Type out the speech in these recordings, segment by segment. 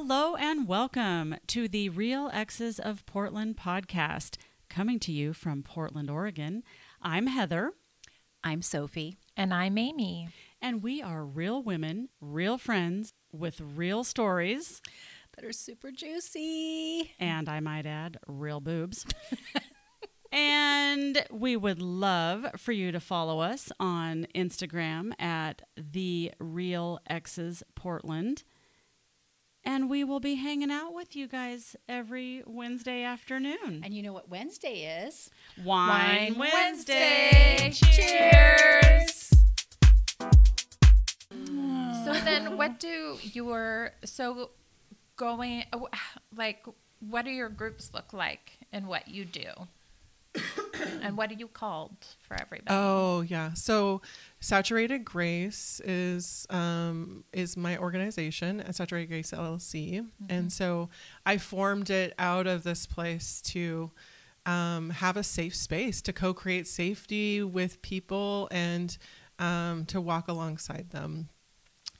Hello and welcome to the Real Exes of Portland podcast, coming to you from Portland, Oregon. I'm Heather, I'm Sofie. And I'm Amy. and we are real women, real friends with real stories, That are super juicy. and I might add, real boobs. and we would love for you to follow us on Instagram at the Real Exes Portland. And we will be hanging out with you guys every Wednesday afternoon. And you know what Wednesday is? Wine, Wine Wednesday. Wednesday. Cheers. So then, what do your so going uh, like? What do your groups look like, and what you do, and what are you called for everybody? Oh yeah. So Saturated Grace is um, is my organization at Saturated Grace LLC, and so I formed it out of this place to um, have a safe space to co-create safety with people and um, to walk alongside them.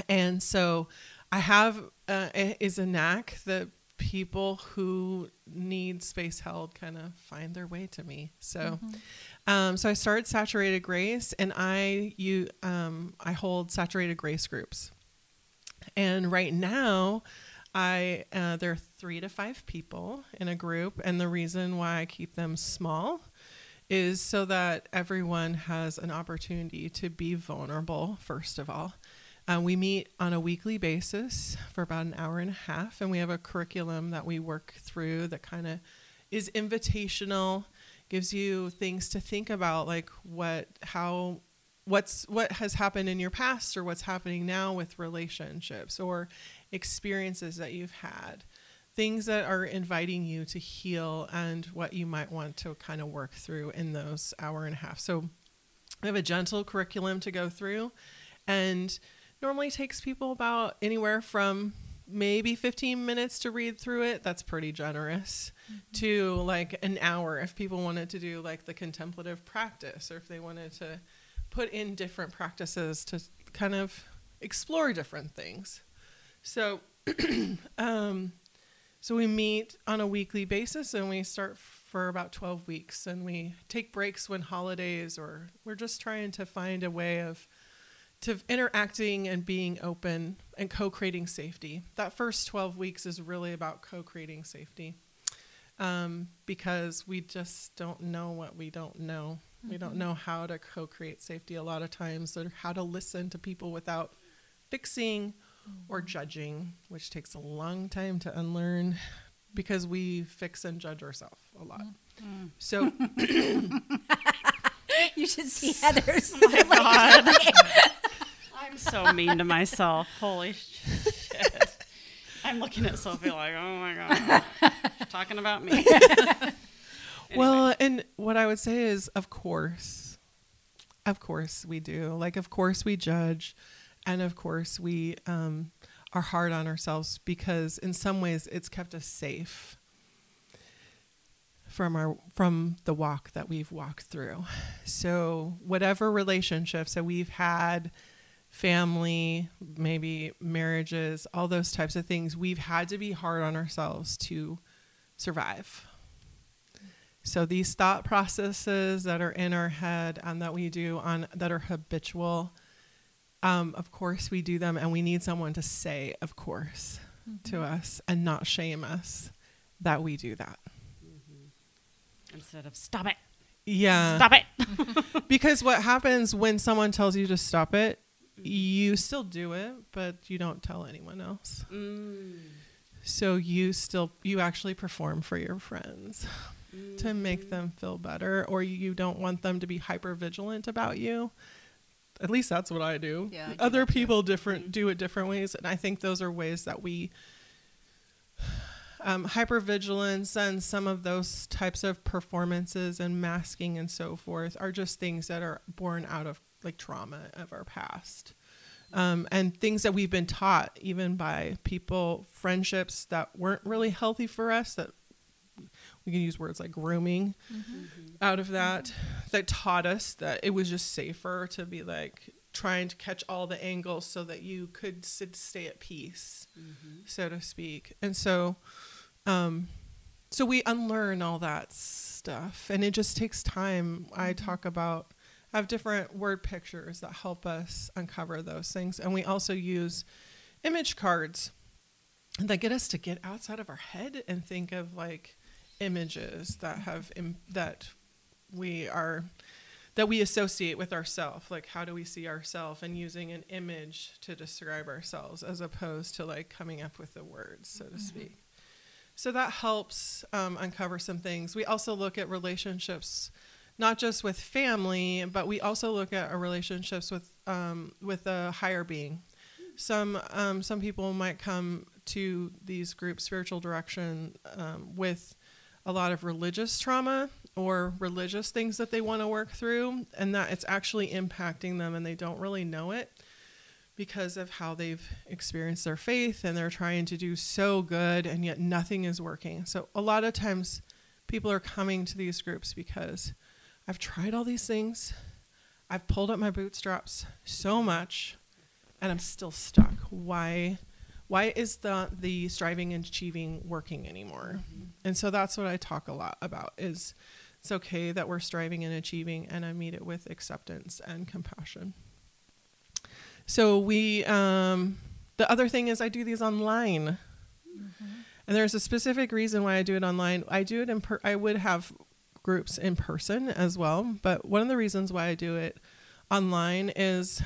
And so I have uh, it is a knack that people who need space held kind of find their way to me. So um, so I started Saturated Grace and I you um, I hold Saturated Grace groups. And right now I uh, there are 3 to 5 people in a group and the reason why I keep them small is so that everyone has an opportunity to be vulnerable first of all. Uh, we meet on a weekly basis for about an hour and a half, and we have a curriculum that we work through that kind of is invitational, gives you things to think about, like what, how, what's what has happened in your past or what's happening now with relationships or experiences that you've had, things that are inviting you to heal and what you might want to kind of work through in those hour and a half. So we have a gentle curriculum to go through, and normally takes people about anywhere from maybe 15 minutes to read through it. That's pretty generous to like an hour if people wanted to do like the contemplative practice or if they wanted to put in different practices to kind of explore different things. So um so we meet on a weekly basis and we start for about 12 weeks and we take breaks when holidays or we're just trying to find a way of to interacting and being open and co-creating safety. That first 12 weeks is really about co-creating safety. Um, because we just don't know what we don't know. We don't mm-hmm. know how to co-create safety a lot of times or how to listen to people without fixing mm-hmm. or judging, which takes a long time to unlearn because we fix and judge ourselves a lot. Mm-hmm. So You should see Heather's. my God. I'm so mean to myself. Holy shit. I'm looking at Sofie like, oh my God. She's talking about me. Well, and what I would say is, of course, of course we do. Like, of course we judge, and of course we um, are hard on ourselves because, in some ways, it's kept us safe from our from the walk that we've walked through. So, whatever relationships that we've had, family, maybe marriages, all those types of things, we've had to be hard on ourselves to survive. So these thought processes that are in our head and that we do on that are habitual, um, of course we do them, and we need someone to say, of course, to us and not shame us that we do that. Instead of stop it. Yeah, Stop it. because what happens when someone tells you to stop it, you still do it, but you don't tell anyone else. Mm. So you still you actually perform for your friends to make them feel better or you don't want them to be hyper vigilant about you. At least that's what I do. Yeah, I do Other that too. people different do it different ways and I think those are ways that we um, hypervigilance and some of those types of performances and masking and so forth are just things that are born out of like trauma of our past. Um, and things that we've been taught even by people friendships that weren't really healthy for us that we can use words like grooming out of that that taught us that it was just safer to be like trying to catch all the angles so that you could sit, stay at peace, so to speak. And so, um, so we unlearn all that stuff, and it just takes time. I talk about have different word pictures that help us uncover those things, and we also use image cards that get us to get outside of our head and think of like images that have Im- that we are that we associate with ourself. Like how do we see ourselves and using an image to describe ourselves as opposed to like coming up with the words so to speak. So that helps um, uncover some things. We also look at relationships not just with family but we also look at our relationships with um, with a higher being. Some um, some people might come to these groups spiritual direction um, with a lot of religious trauma or religious things that they want to work through and that it's actually impacting them and they don't really know it because of how they've experienced their faith and they're trying to do so good and yet nothing is working. So a lot of times people are coming to these groups because i've tried all these things i've pulled up my bootstraps so much and I'm still stuck. Why why is the the striving and achieving working anymore? And so that's what I talk a lot about is it's okay that we're striving and achieving and I meet it with acceptance and compassion. So we um the other thing is I do these online. And there's a specific reason why I do it online. I do it in per- I would have groups in person as well, but one of the reasons why I do it online is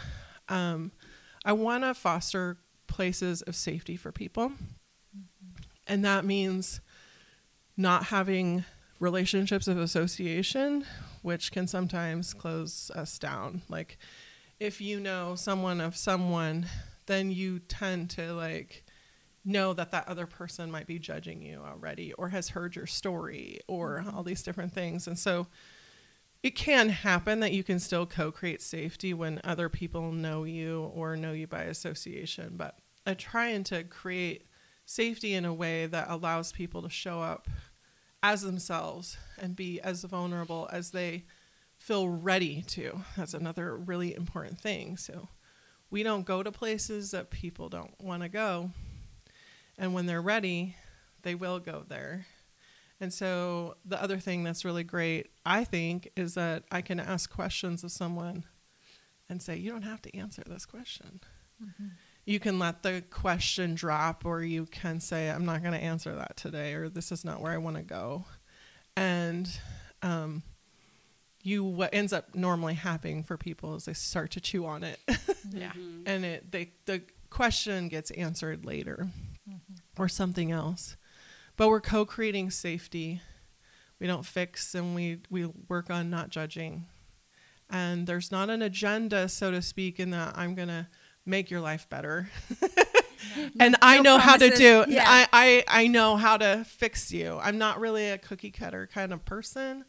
um, I want to foster places of safety for people. And that means not having relationships of association, which can sometimes close us down. Like, if you know someone of someone, then you tend to like know that that other person might be judging you already or has heard your story or mm-hmm. all these different things. And so, it can happen that you can still co-create safety when other people know you or know you by association but i trying to create safety in a way that allows people to show up as themselves and be as vulnerable as they feel ready to. That's another really important thing. So we don't go to places that people don't want to go and when they're ready they will go there and so the other thing that's really great, I think, is that I can ask questions of someone and say, you don't have to answer this question. You can let the question drop, or you can say, I'm not going to answer that today, or this is not where I want to go. And um, you, what ends up normally happening for people is they start to chew on it, Yeah. and it they the question gets answered later, or something else. But we're co-creating safety. We don't fix and we we work on not judging. And there's not an agenda so to speak in that i'm gonna make your life better. And i no know how to do Yeah. I, I i know how to fix you. I'm not really a cookie cutter kind of person.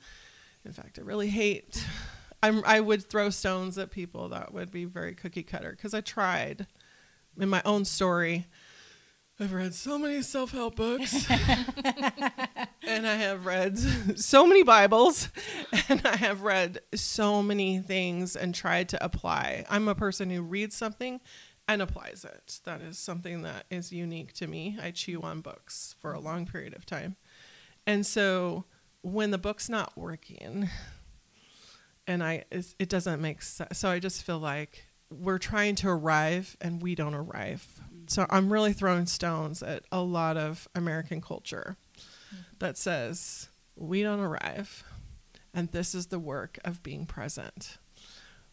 In fact i really hate I'm, i would throw stones at people that would be very cookie cutter because i tried in my own story I've read so many self help books, and I have read so many Bibles, and I have read so many things and tried to apply. I'm a person who reads something and applies it. That is something that is unique to me. I chew on books for a long period of time. And so when the book's not working, and I it doesn't make sense. So I just feel like we're trying to arrive and we don't arrive. So I'm really throwing stones at a lot of American culture that says we don't arrive and this is the work of being present.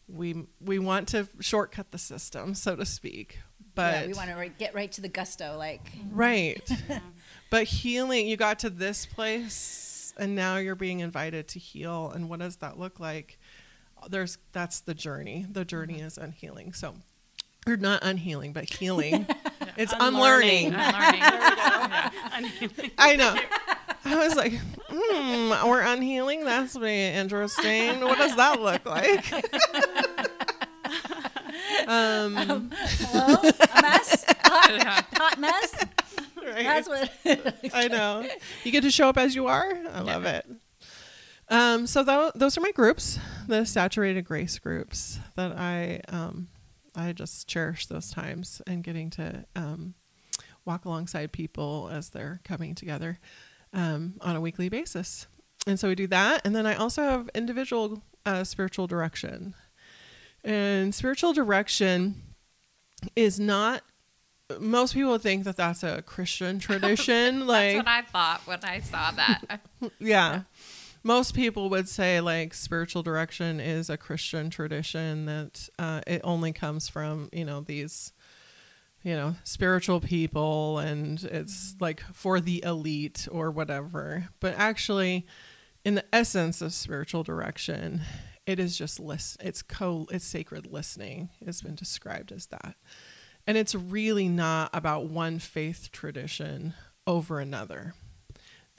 We we want to shortcut the system, so to speak. But yeah, we want to right, get right to the gusto. Like, mm-hmm. Right. but healing, you got to this place and now you're being invited to heal. And what does that look like? There's that's the journey. The journey mm-hmm. is unhealing. So or not unhealing, but healing. it's unlearning. Unlearning. I know. I was like, hmm, we're unhealing? That's pretty interesting. What does that look like? um, hello, a mess, hot, hot mess. right. That's what. I know. You get to show up as you are. I love it. Um, so tho- those are my groups, the saturated grace groups that I um, I just cherish those times and getting to um, walk alongside people as they're coming together um, on a weekly basis. And so we do that. And then I also have individual uh, spiritual direction. And spiritual direction is not, most people think that that's a Christian tradition. like, That's what I thought when I saw that. yeah. Most people would say like spiritual direction is a Christian tradition that uh, it only comes from you know these you know spiritual people and it's like for the elite or whatever. But actually, in the essence of spiritual direction, it is just list. It's co. It's sacred listening. It's been described as that, and it's really not about one faith tradition over another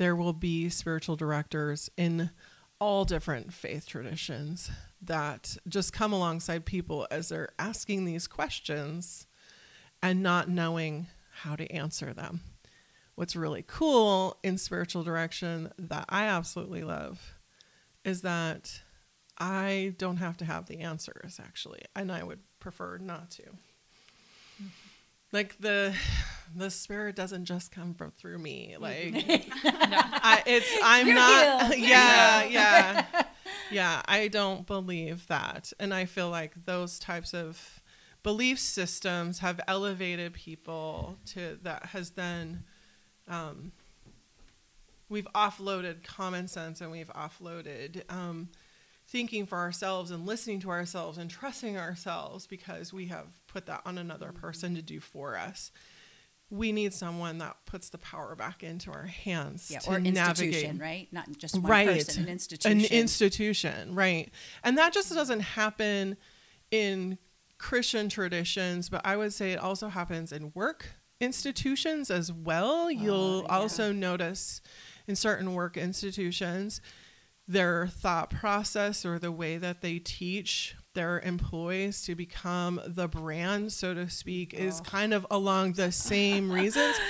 there will be spiritual directors in all different faith traditions that just come alongside people as they're asking these questions and not knowing how to answer them. What's really cool in spiritual direction that I absolutely love is that I don't have to have the answers actually, and I would prefer not to. Like the the spirit doesn't just come from through me. Like I, it's I'm You're not. healed. Yeah, yeah, yeah. I don't believe that, and I feel like those types of belief systems have elevated people to that has then. Um, we've offloaded common sense and we've offloaded um, thinking for ourselves and listening to ourselves and trusting ourselves because we have put that on another person to do for us. We need someone that puts the power back into our hands Yeah, to or institution, navigate. right? Not just one right. person, an institution. An institution, right. And that just doesn't happen in Christian traditions, but I would say it also happens in work institutions as well. Oh, You'll yeah. also notice in certain work institutions their thought process or the way that they teach their employees to become the brand, so to speak, is oh. kind of along the same reasons.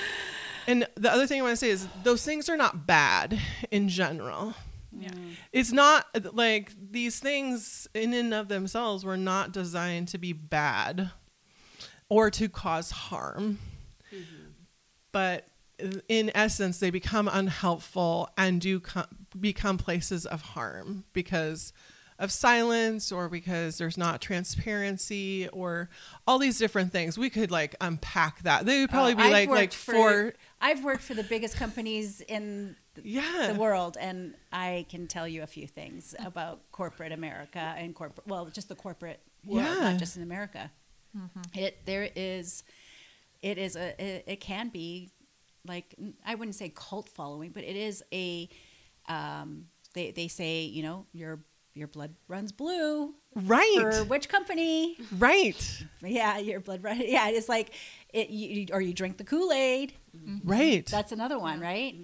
And the other thing I want to say is those things are not bad in general. Yeah. It's not like these things in and of themselves were not designed to be bad or to cause harm. Mm-hmm. But uh, in essence, they become unhelpful and do co- become places of harm because of silence or because there's not transparency or all these different things. We could like unpack that. They would probably Oh, be I've like like worked for I've worked for the biggest companies in yeah the world, and I can tell you a few things about corporate America and corporate. Well, just the corporate world, Yeah. not just in America. Mm-hmm. It there is, it is a it, it can be like I wouldn't say cult following, but it is a. Um, they they say you know your your blood runs blue right for which company? right Yeah, your blood run. Yeah, it's like it. You, you- or you drink the Kool Aid. right That's another one, right?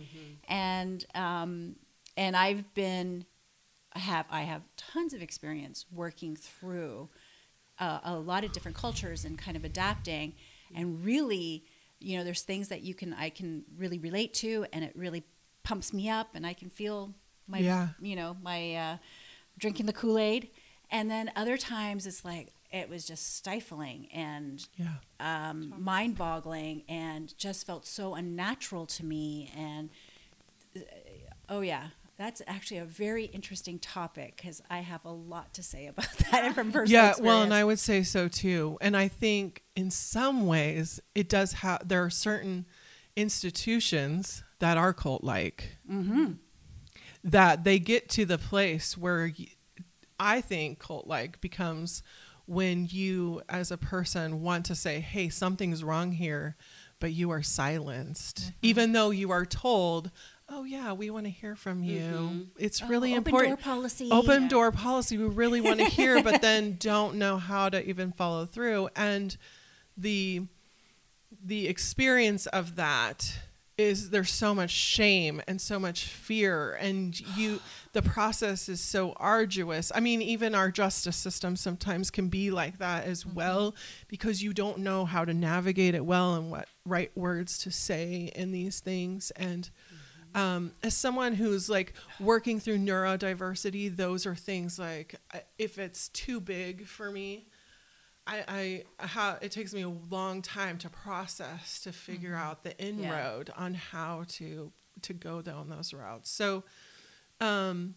And um, and I've been I have I have tons of experience working through uh, a lot of different cultures and kind of adapting and really you know there's things that you can I can really relate to and it really pumps me up and I can feel my Yeah. you know my uh, drinking the Kool-Aid. And then other times it's like it was just stifling and yeah. um, mind boggling and just felt so unnatural to me. And uh, oh, yeah, that's actually a very interesting topic because I have a lot to say about that and from personal yeah well and i would say so too. And i think in some ways it does have there are certain institutions that are cult like Mm-hmm. that they get to the place where y- i think cult like becomes when you as a person want to say hey something's wrong here but you are silenced Mm-hmm. even though you are told oh yeah we want to hear from you it's really Oh, open important door policy. open Yeah. door policy we really want to hear but then don't know how to even follow through and the the experience of that is there's so much shame and so much fear and you the process is so arduous. I mean even our justice system sometimes can be like that as well because you don't know how to navigate it well and what right words to say in these things. And um, as someone who's like working through neurodiversity those are things like if it's too big for me I, I how it takes me a long time to process to figure out the inroad on how to to go down those routes. So, um,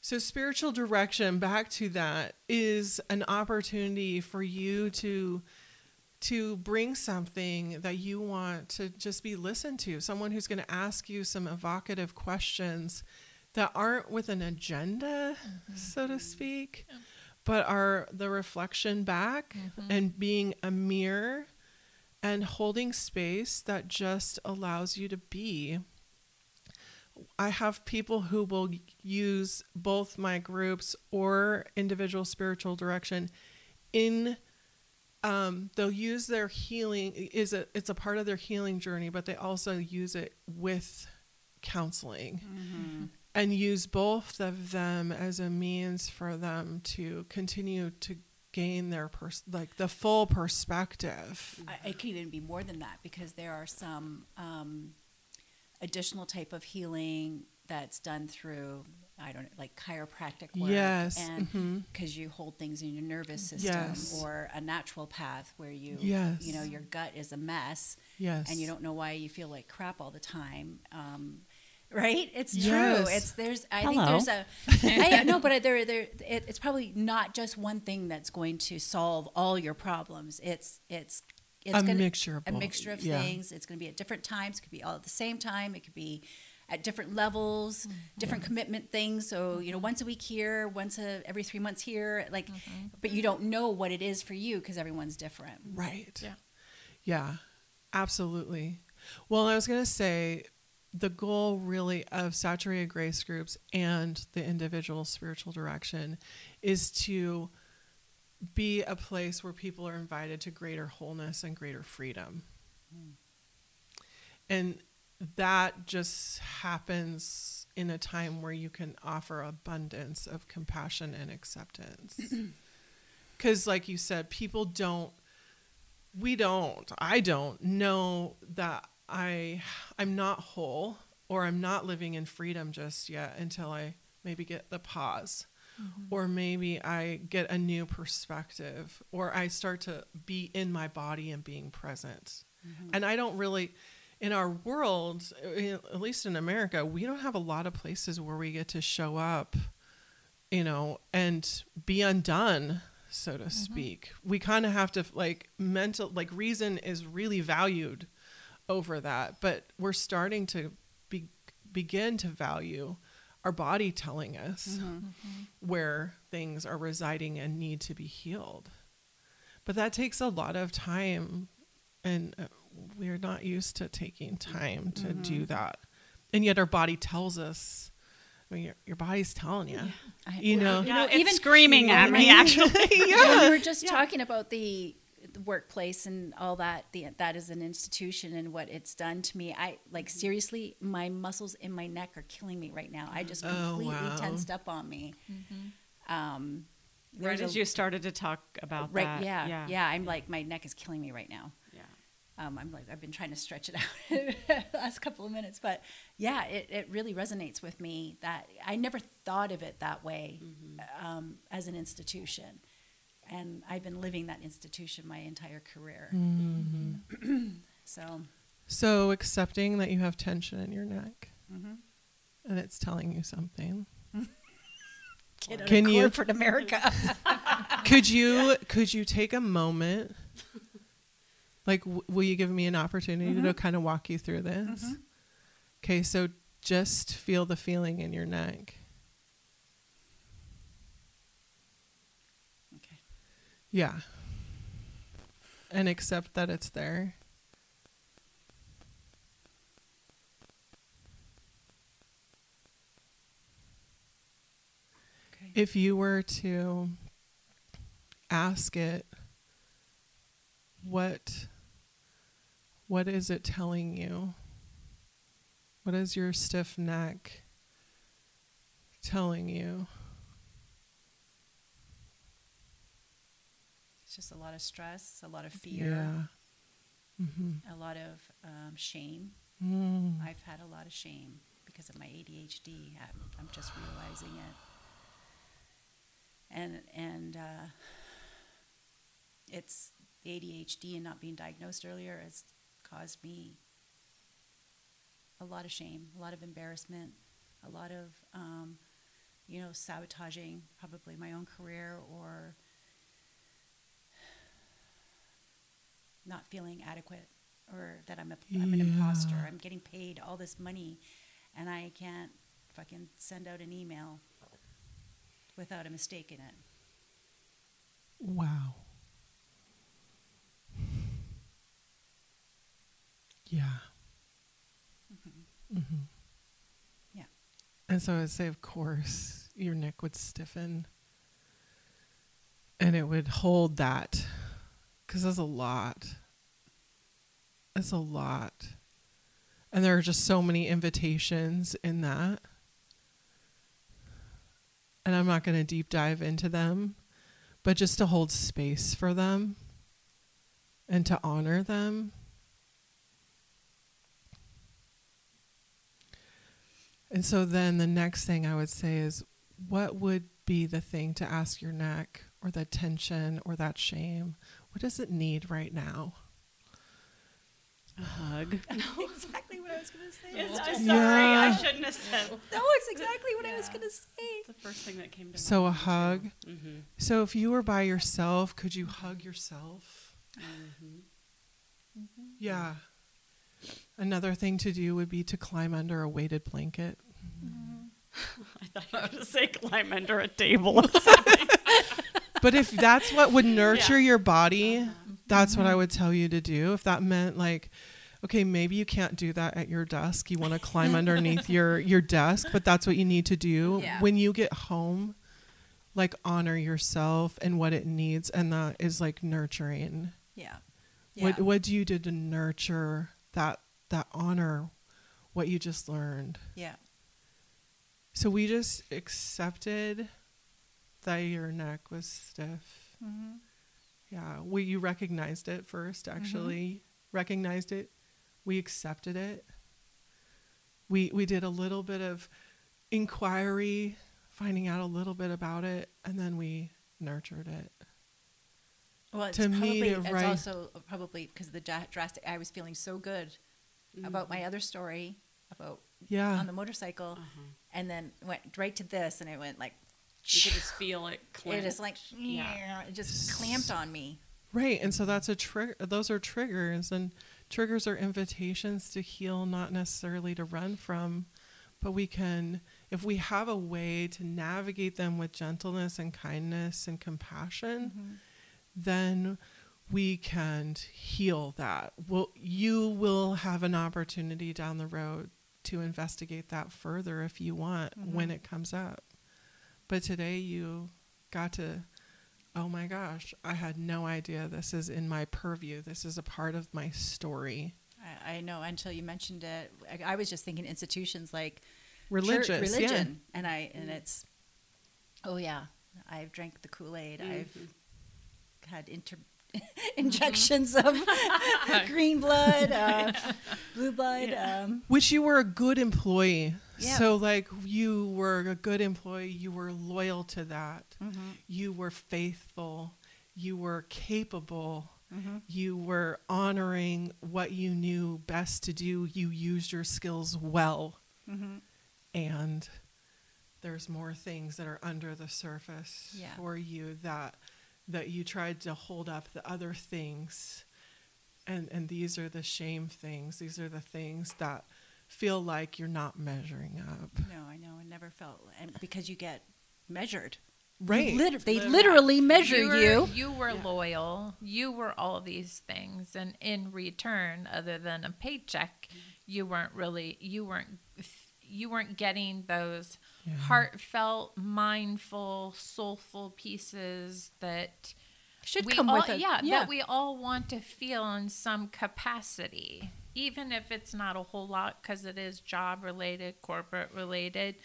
so spiritual direction. Back to that is an opportunity for you to to bring something that you want to just be listened to. Someone who's going to ask you some evocative questions that aren't with an agenda, so to speak but are the reflection back and being a mirror and holding space that just allows you to be. I have people who will use both my groups or individual spiritual direction in um, they'll use their healing is a it's a part of their healing journey, but they also use it with counseling and use both of them as a means for them to continue to gain their pers- like the full perspective. I, it could even be more than that because there are some um, additional type of healing that's done through I don't know, like chiropractic work. Yes, and because you hold things in your nervous system, Yes. or a naturopath where you, Yes. you know, your gut is a mess, Yes. and you don't know why you feel like crap all the time. Um, right? It's Yes. true. It's there's. I think there's a. I, no, but there there it, it's probably not just one thing that's going to solve all your problems. It's it's. It's A gonna, mixture of a mixture of Yeah. things. It's going to be at different times. It could be all at the same time. It could be at different levels, mm-hmm. different commitment things. So mm-hmm. you know, once a week here, once a, every three months here. Like, mm-hmm. but you don't know what it is for you because everyone's different. Right. Yeah. Yeah, absolutely. Well, I was going to say the goal really of saturated grace groups and the individual spiritual direction is to be a place where people are invited to greater wholeness and greater freedom. Hmm. And that just happens in a time where you can offer abundance of compassion and acceptance. Because, like you said, people don't we don't i don't know that i i'm not whole or i'm not living in freedom just yet until i maybe get the pause. Mm-hmm. Or maybe i get a new perspective or i start to be in my body and being present. Mm-hmm. And i don't really in our world eh, at least in america we don't have a lot of places where we get to show up you know, and be undone, so to mm-hmm. speak. We kind of have to like mental, like reason is really valued over that, but we're starting to be, begin to value our body telling us mm-hmm. Mm-hmm. where things are residing and need to be healed. But that takes a lot of time, and uh, we're not used to taking time to mm-hmm. do that. And yet, our body tells us. I mean, your, your body's telling you. I- You know, You Yeah, know, it's even- screaming at me. Actually, When we were just talking about the, the workplace and all that. The that is an institution and what it's done to me. I like seriously, my muscles in my neck are killing me right now. I just Oh, completely wow. tensed up on me. Um, right as a- you started to talk about right, that, yeah, yeah, yeah, I'm like my neck is killing me right now. yeah. Um, I'm like I've been trying to stretch it out the last couple of minutes, but yeah, it, it really resonates with me that I never thought of it that way um, as an institution, and I've been living that institution my entire career. Mm-hmm. so So accepting that you have tension in your neck Mhm. and it's telling you something. Can you- corporate America. could you could you take a moment? Like, w- will you give me an opportunity to mm-hmm. kind of walk you through this? Mm-hmm. Okay, so just feel the feeling in your neck. okay. Yeah. And accept that it's there. Okay. If you were to ask it, what what is it telling you? What is your stiff neck telling you? Just a lot of stress, a lot of fear, Yeah. hmm a lot of um, shame. Mm. I've had a lot of shame because of my ADHD. I'm, I'm just realizing it. And and uh, it's the ADHD and not being diagnosed earlier has caused me a lot of shame, a lot of embarrassment, a lot of, um, you know, sabotaging probably my own career or not feeling adequate or that I'm, a, I'm an imposter. I'm getting paid all this money and I can't fucking send out an email without a mistake in it. Wow. Yeah. mm-hmm Yeah. And so I'd say, of course, your neck would stiffen and it would hold that because there's a lot. It's a lot. And there are just so many invitations in that. And I'm not going to deep dive into them, but just to hold space for them and to honor them. And so then the next thing I would say is what would be the thing to ask your neck or that tension or that shame? What does it need right now? A hug. No, exactly what I was going to say. It's That's just just- sorry. I shouldn't have said. no, it's exactly what I was going to say. It's the first thing that came to So a hug. Mm-hmm. So if you were by yourself, could you hug yourself? Mm-hmm. Yeah. Another thing to do would be to climb under a weighted blanket. I thought you were going to say climb under a table. But if that's what would nurture your body, Uh-huh. that's what I would tell you to do. If that meant like, okay, maybe you can't do that at your desk. You want to climb underneath your your desk, but that's what you need to do Yeah. when you get home. Like honor yourself and what it needs, and that is like nurturing. Yeah. What what do you do to nurture that that honor what you just learned? yeah. So we just accepted that your neck was stiff. Mm-hmm. Yeah, we you recognized it first. Actually, recognized it. We accepted it. We we did a little bit of inquiry, finding out a little bit about it, and then we nurtured it. Well, it's To me, probably to it's write- also probably because the drastic. I was feeling so good about my other story about Yeah, on the motorcycle, Uh-huh. and then went right to this, and it went like You could just feel it it clench. is like Yeah. it just clamped on me. right. And so that's a trigger. Those are triggers, and triggers are invitations to heal, not necessarily to run from. But we can, if we have a way to navigate them with gentleness and kindness and compassion, mm-hmm. then we can heal that. Well, you will have an opportunity down the road to investigate that further if you want when mm-hmm. it comes up. But today you got to, oh my gosh, I had no idea this is in my purview. This is a part of my story. I, I know until you mentioned it. I, I was just thinking institutions like Religious, church, yeah. religion, and I and it's oh yeah, I've drank the Kool Aid. I've had inter. injections of green blood, uh, blue blood. Um, Which you were a good employee. So, like, you were a good employee. You were loyal to that. Mm-hmm. You were faithful. You were capable. Mm-hmm. You were honoring what you knew best to do. You used your skills well. Mm-hmm. And there's more things that are under the surface Yeah. for you that that you tried to hold up the other things and and these are the shame things these are the things that feel like you're not measuring up no, I know. I never felt, and because you get measured, right You liter- they Literally. literally measure you. Were, you. you were loyal. You were all these things, and in return, other than a paycheck, mm-hmm. you weren't really. You weren't. You weren't getting those Yeah. heartfelt, mindful, soulful pieces that Should we come all, with it. yeah, Yeah. that we all want to feel in some capacity, even if it's not a whole lot because it is job related, corporate related.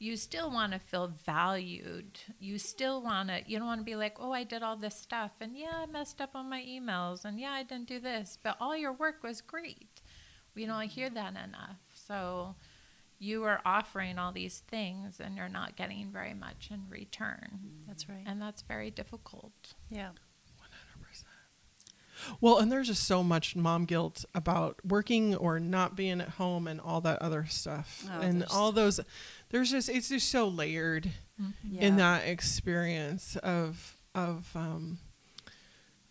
You still want to feel valued. You still want to. You don't want to be like, oh, I did all this stuff, and yeah, I messed up on my emails, and yeah, I didn't do this, but all your work was great. We don't hear mm-hmm. that enough. So you are offering all these things, and you're not getting very much in return, mm-hmm. That's right. and that's very difficult. Yeah. Well, and there's just so much mom guilt about working or not being at home and all that other stuff. Oh, and all those there's just it's just so layered Yeah. in that experience of of um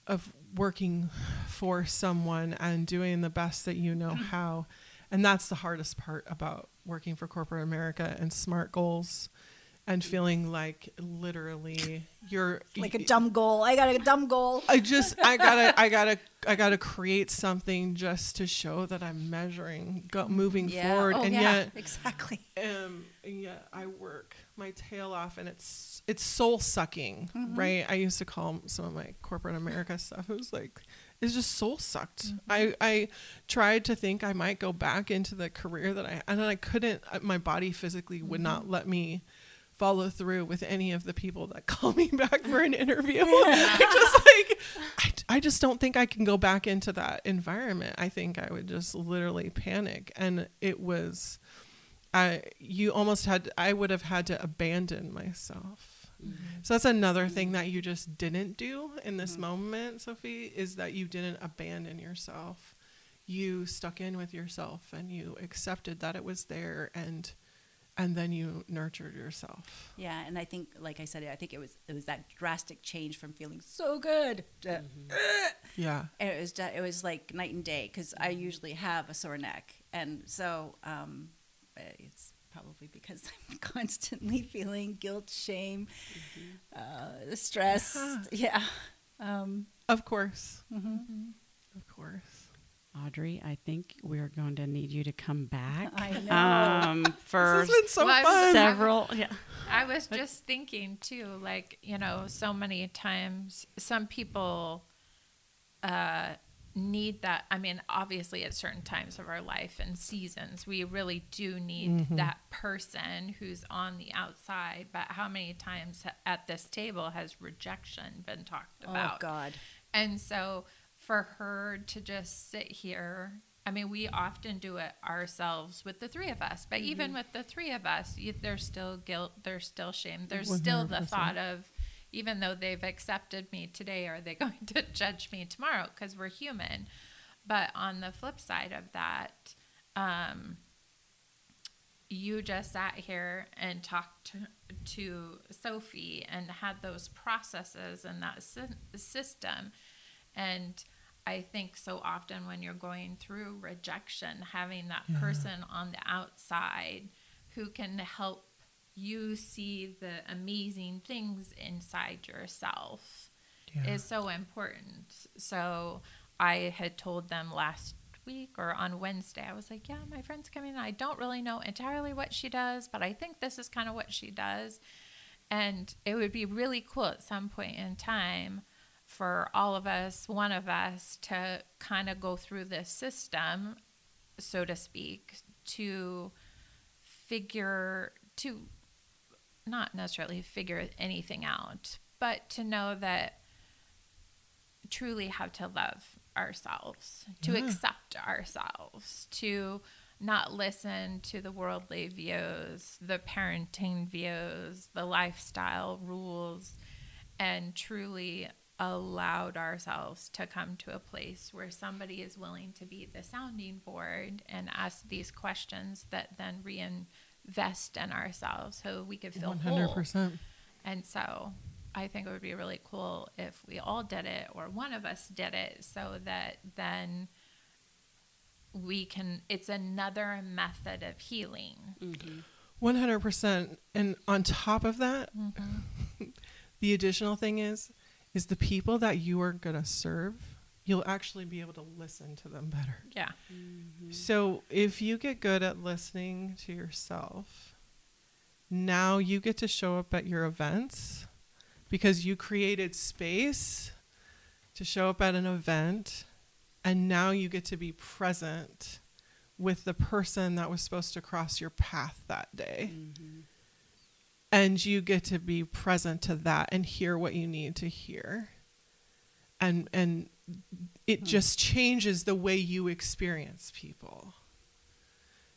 of working for someone and doing the best that you know how. And that's the hardest part about working for corporate America and smart goals and feeling like literally you're like a dumb goal. I got a dumb goal. I just I gotta I gotta I gotta create something just to show that I'm measuring, go, moving Yeah. forward, Oh, and yeah, yet exactly. um and yet I work my tail off, and it's it's soul sucking, Mm-hmm. right? I used to call some of my corporate America stuff. It was like it's just soul sucked. Mm-hmm. I I tried to think I might go back into the career that I and then I couldn't. uh, My body physically would Mm-hmm. not let me follow through with any of the people that call me back for an interview. I just like I, I just don't think I can go back into that environment. I think I would just literally panic and it was I you almost had I would have had to abandon myself. Mm-hmm. So that's another thing mm-hmm. that you just didn't do in this mm-hmm. moment, Sofie, is that you didn't abandon yourself. You stuck in with yourself and you accepted that it was there and and then you nurtured yourself. Yeah, and I think, like I said, I think it was it was that drastic change from feeling so good, to, Yeah. and it was it was like night and day because I usually have a sore neck, and so um, it's probably because I'm constantly feeling guilt, shame, uh, stress. Yeah. Um, Of course. mhm. Of course. Audre, I think we're going to need you to come back I know. um, for This has been so Well, I was- fun. several. Yeah. I was just thinking too, like, you know, so many times some people uh, need that. I mean, obviously, at certain times of our life and seasons, we really do need that person who's on the outside. But how many times at this table has rejection been talked about? oh about? God. And so for her to just sit here, I mean, we often do it ourselves with the three of us, but even with the three of us, you, there's still guilt, there's still shame, there's still the thought of, even though they've accepted me today, are they going to judge me tomorrow? Because we're human. But on the flip side of that, um, you just sat here and talked to, to Sofie and had those processes and that sy- system. And I think so often when you're going through rejection, having that person on the outside who can help you see the amazing things inside yourself Yeah. is so important. So I had told them last week or on Wednesday, I was like, yeah, my friend's coming. I don't really know entirely what she does, but I think this is kind of what she does. And it would be really cool at some point in time for all of us, one of us, to kind of go through this system, so to speak, to figure, to not necessarily figure anything out, but to know that truly how to love ourselves, to Yeah. accept ourselves, to not listen to the worldly views, the parenting views, the lifestyle rules, and truly allowed ourselves to come to a place where somebody is willing to be the sounding board and ask these questions that then reinvest in ourselves so we could feel whole. hundred percent. And so I think it would be really cool if we all did it or one of us did it so that then we can, it's another method of healing. Mm-hmm. One hundred percent. And on top of that, mm-hmm. the additional thing is, is the people that you are gonna serve, you'll actually be able to listen to them better. Yeah. Mm-hmm. So if you get good at listening to yourself, now you get to show up at your events because you created space to show up at an event and now you get to be present with the person that was supposed to cross your path that day. Mm-hmm. And you get to be present to that and hear what you need to hear. And and it hmm. just changes the way you experience people.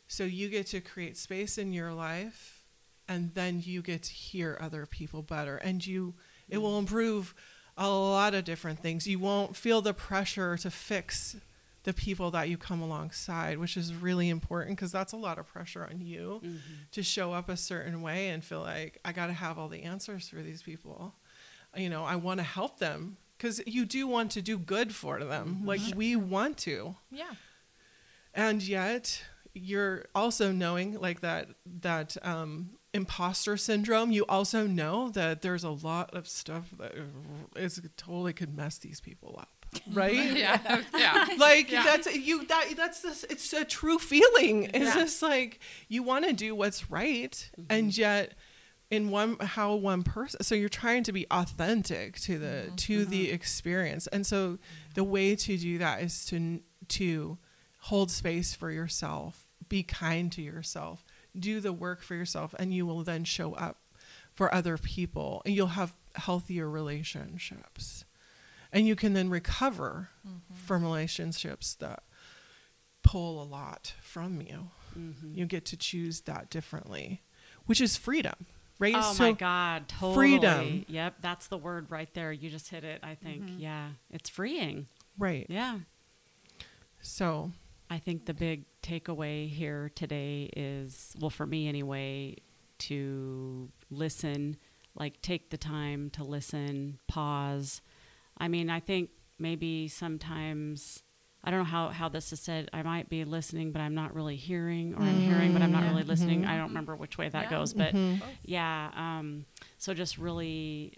So you get to create space in your life and then you get to hear other people better and you it hmm. will improve a lot of different things. You won't feel the pressure to fix the people that you come alongside, which is really important because that's a lot of pressure on you Mm-hmm. to show up a certain way and feel like I got to have all the answers for these people. You know, I want to help them because you do want to do good for them. Mm-hmm. Like we want to Yeah. and yet you're also knowing like that that um imposter syndrome you also know that there's a lot of stuff that is totally could mess these people up right Yeah. Yeah. like Yeah. that's you that that's this it's a true feeling it's Yeah. just like you want to do what's right mm-hmm. and yet in one how one person so you're trying to be authentic to the mm-hmm. to the mm-hmm. experience and so the way to do that is to to hold space for yourself be kind to yourself do the work for yourself and you will then show up for other people and you'll have healthier relationships and you can then recover from relationships that pull a lot from you Mm-hmm. you get to choose that differently which is freedom right Oh So- my God, totally. freedom. Yep, that's the word right there. You just hit it, I think. Mm-hmm. Yeah, it's freeing. right Yeah. so I think the big takeaway here today is, well, for me anyway, to listen, like take the time to listen, pause. I mean, I think maybe sometimes, I don't know how, how this is said, I might be listening, but I'm not really hearing, or I'm hearing, but I'm not Yeah. really listening. I don't remember which way that Yeah. goes, but Mhm. yeah. Um, so just really,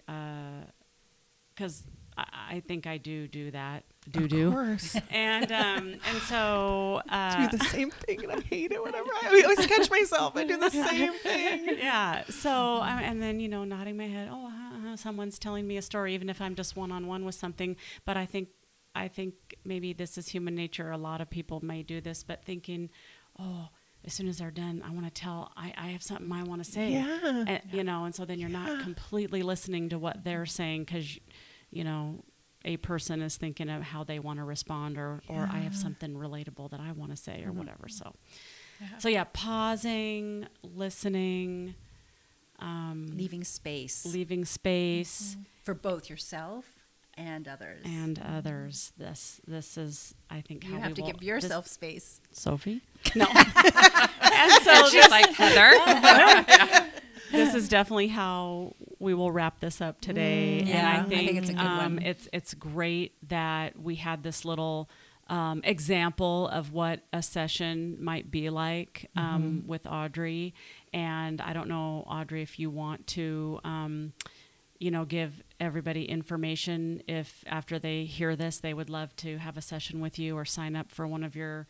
because I, I think I do do that. Do of do. course And um, and so uh, do the same thing and i hate it whenever i, I always catch myself i do the same thing yeah. So um, and then you know nodding my head. Oh, uh, uh, someone's telling me a story, even if I'm just one on one with something. But I think I think maybe this is human nature. A lot of people may do this, but thinking, oh. As soon as they're done, I want to tell. I, I have something I want to say. Yeah. And, you know, and so then you're not completely listening to what they're saying because, you know, a person is thinking of how they want to respond, or or I have something relatable that I want to say, or whatever. So, Yeah. so yeah, pausing, listening, um, leaving space leaving space, for both yourself and others. and others. This this is, I think, you how have we to will- give yourself space. Sofie. No, and so She's this, like Heather. this is definitely how we will wrap this up today. and yeah, I I think, think it's a good um, one. It's it's great that we had this little um, example of what a session might be like um, with Audre. And I don't know, Audre, if you want to. Um, you know, give everybody information if after they hear this, they would love to have a session with you or sign up for one of your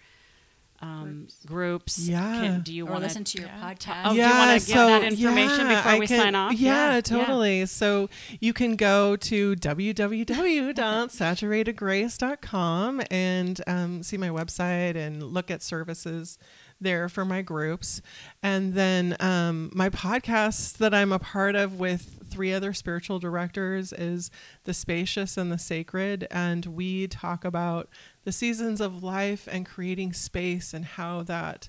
um, groups. Yeah. Can, do you want to listen to your Yeah. podcast. Oh, do you wanna give that information before I we sign off? Yeah, Yeah, yeah. totally. So you can go to www.saturatedgrace.com and um, see my website and look at services there for my groups. And then um, my podcast that I'm a part of with three other spiritual directors is The Spacious and the Sacred. And we talk about the seasons of life and creating space and how that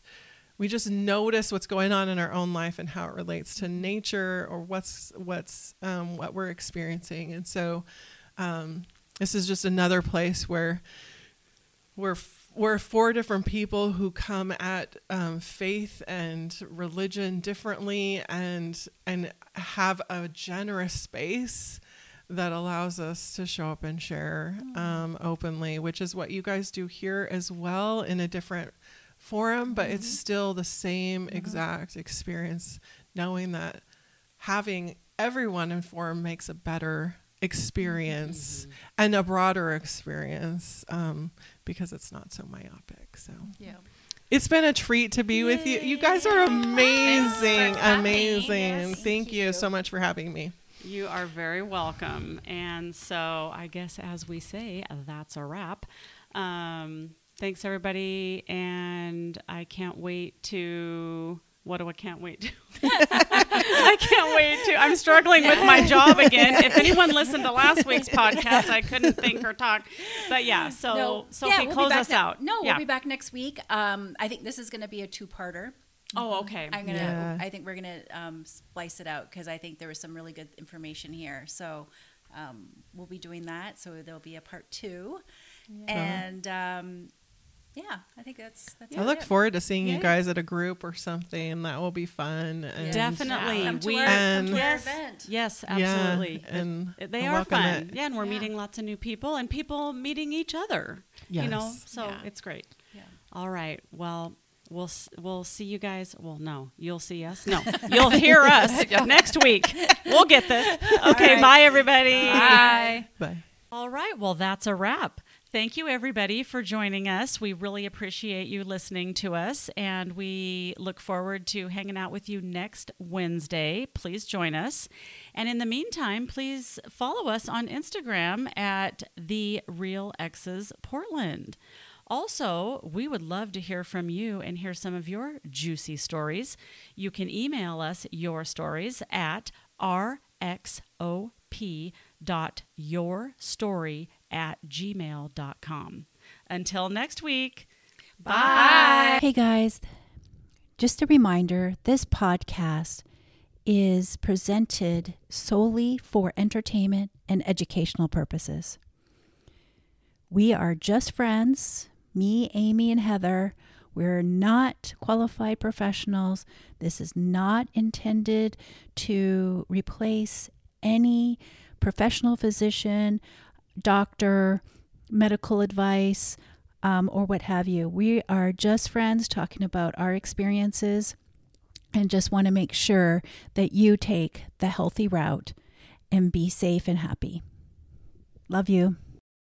we just notice what's going on in our own life and how it relates to nature or what's what's um, what we're experiencing and so um, this is just another place where we're we're four different people who come at um, faith and religion differently and and have a generous space that allows us to show up and share um, openly, which is what you guys do here as well in a different forum, but it's still the same exact experience, knowing that having everyone in forum makes a better experience and a broader experience um, because it's not so myopic. So Yeah. it's been a treat to be with you. You guys are amazing, amazing. Yes, thank thank you you. so much for having me. You are very welcome. And so, I guess as we say, that's a wrap. Um, thanks, everybody. And I can't wait to. What do I can't wait to? I can't wait to. I'm struggling with my job again. If anyone listened to last week's podcast, I couldn't think or talk. But yeah, so Sofie, yeah, we'll be close back us ne- out. No, yeah. we'll be back next week. Um, I think this is going to be a two-parter. Oh, okay. I'm gonna. Yeah. I think we're gonna um, splice it out because I think there was some really good information here. So um, we'll be doing that. So there'll be a part two, and um, yeah, I think that's that's. It. I about look it. forward to seeing Yeah. you guys at a group or something. That will be fun. And Definitely. Come to We- our, come And- Yes. event. Yes, Yeah, absolutely. and It- they I are fun. it. Yeah, and we're Yeah. meeting lots of new people and people meeting each other. You know, so Yeah. it's great. Yeah. All right. Well, we'll we'll see you guys. Well, no, you'll see us. No, you'll hear us next week. We'll get this. Okay. right. Bye, everybody. Bye. Bye. All right. Well, that's a wrap. Thank you, everybody, for joining us. We really appreciate you listening to us, and we look forward to hanging out with you next Wednesday. Please join us. And in the meantime, please follow us on Instagram at The Real Ex's Portland. Also, we would love to hear from you and hear some of your juicy stories. You can email us your stories at rxop.yourstory at gmail.com. Until next week, bye. Hey guys, just a reminder this podcast is presented solely for entertainment and educational purposes. We are just friends, me, Amy, and Heather. We're not qualified professionals. This is not intended to replace any professional physician, doctor, medical advice, um, or what have you. We are just friends talking about our experiences and just want to make sure that you take the healthy route and be safe and happy. Love you.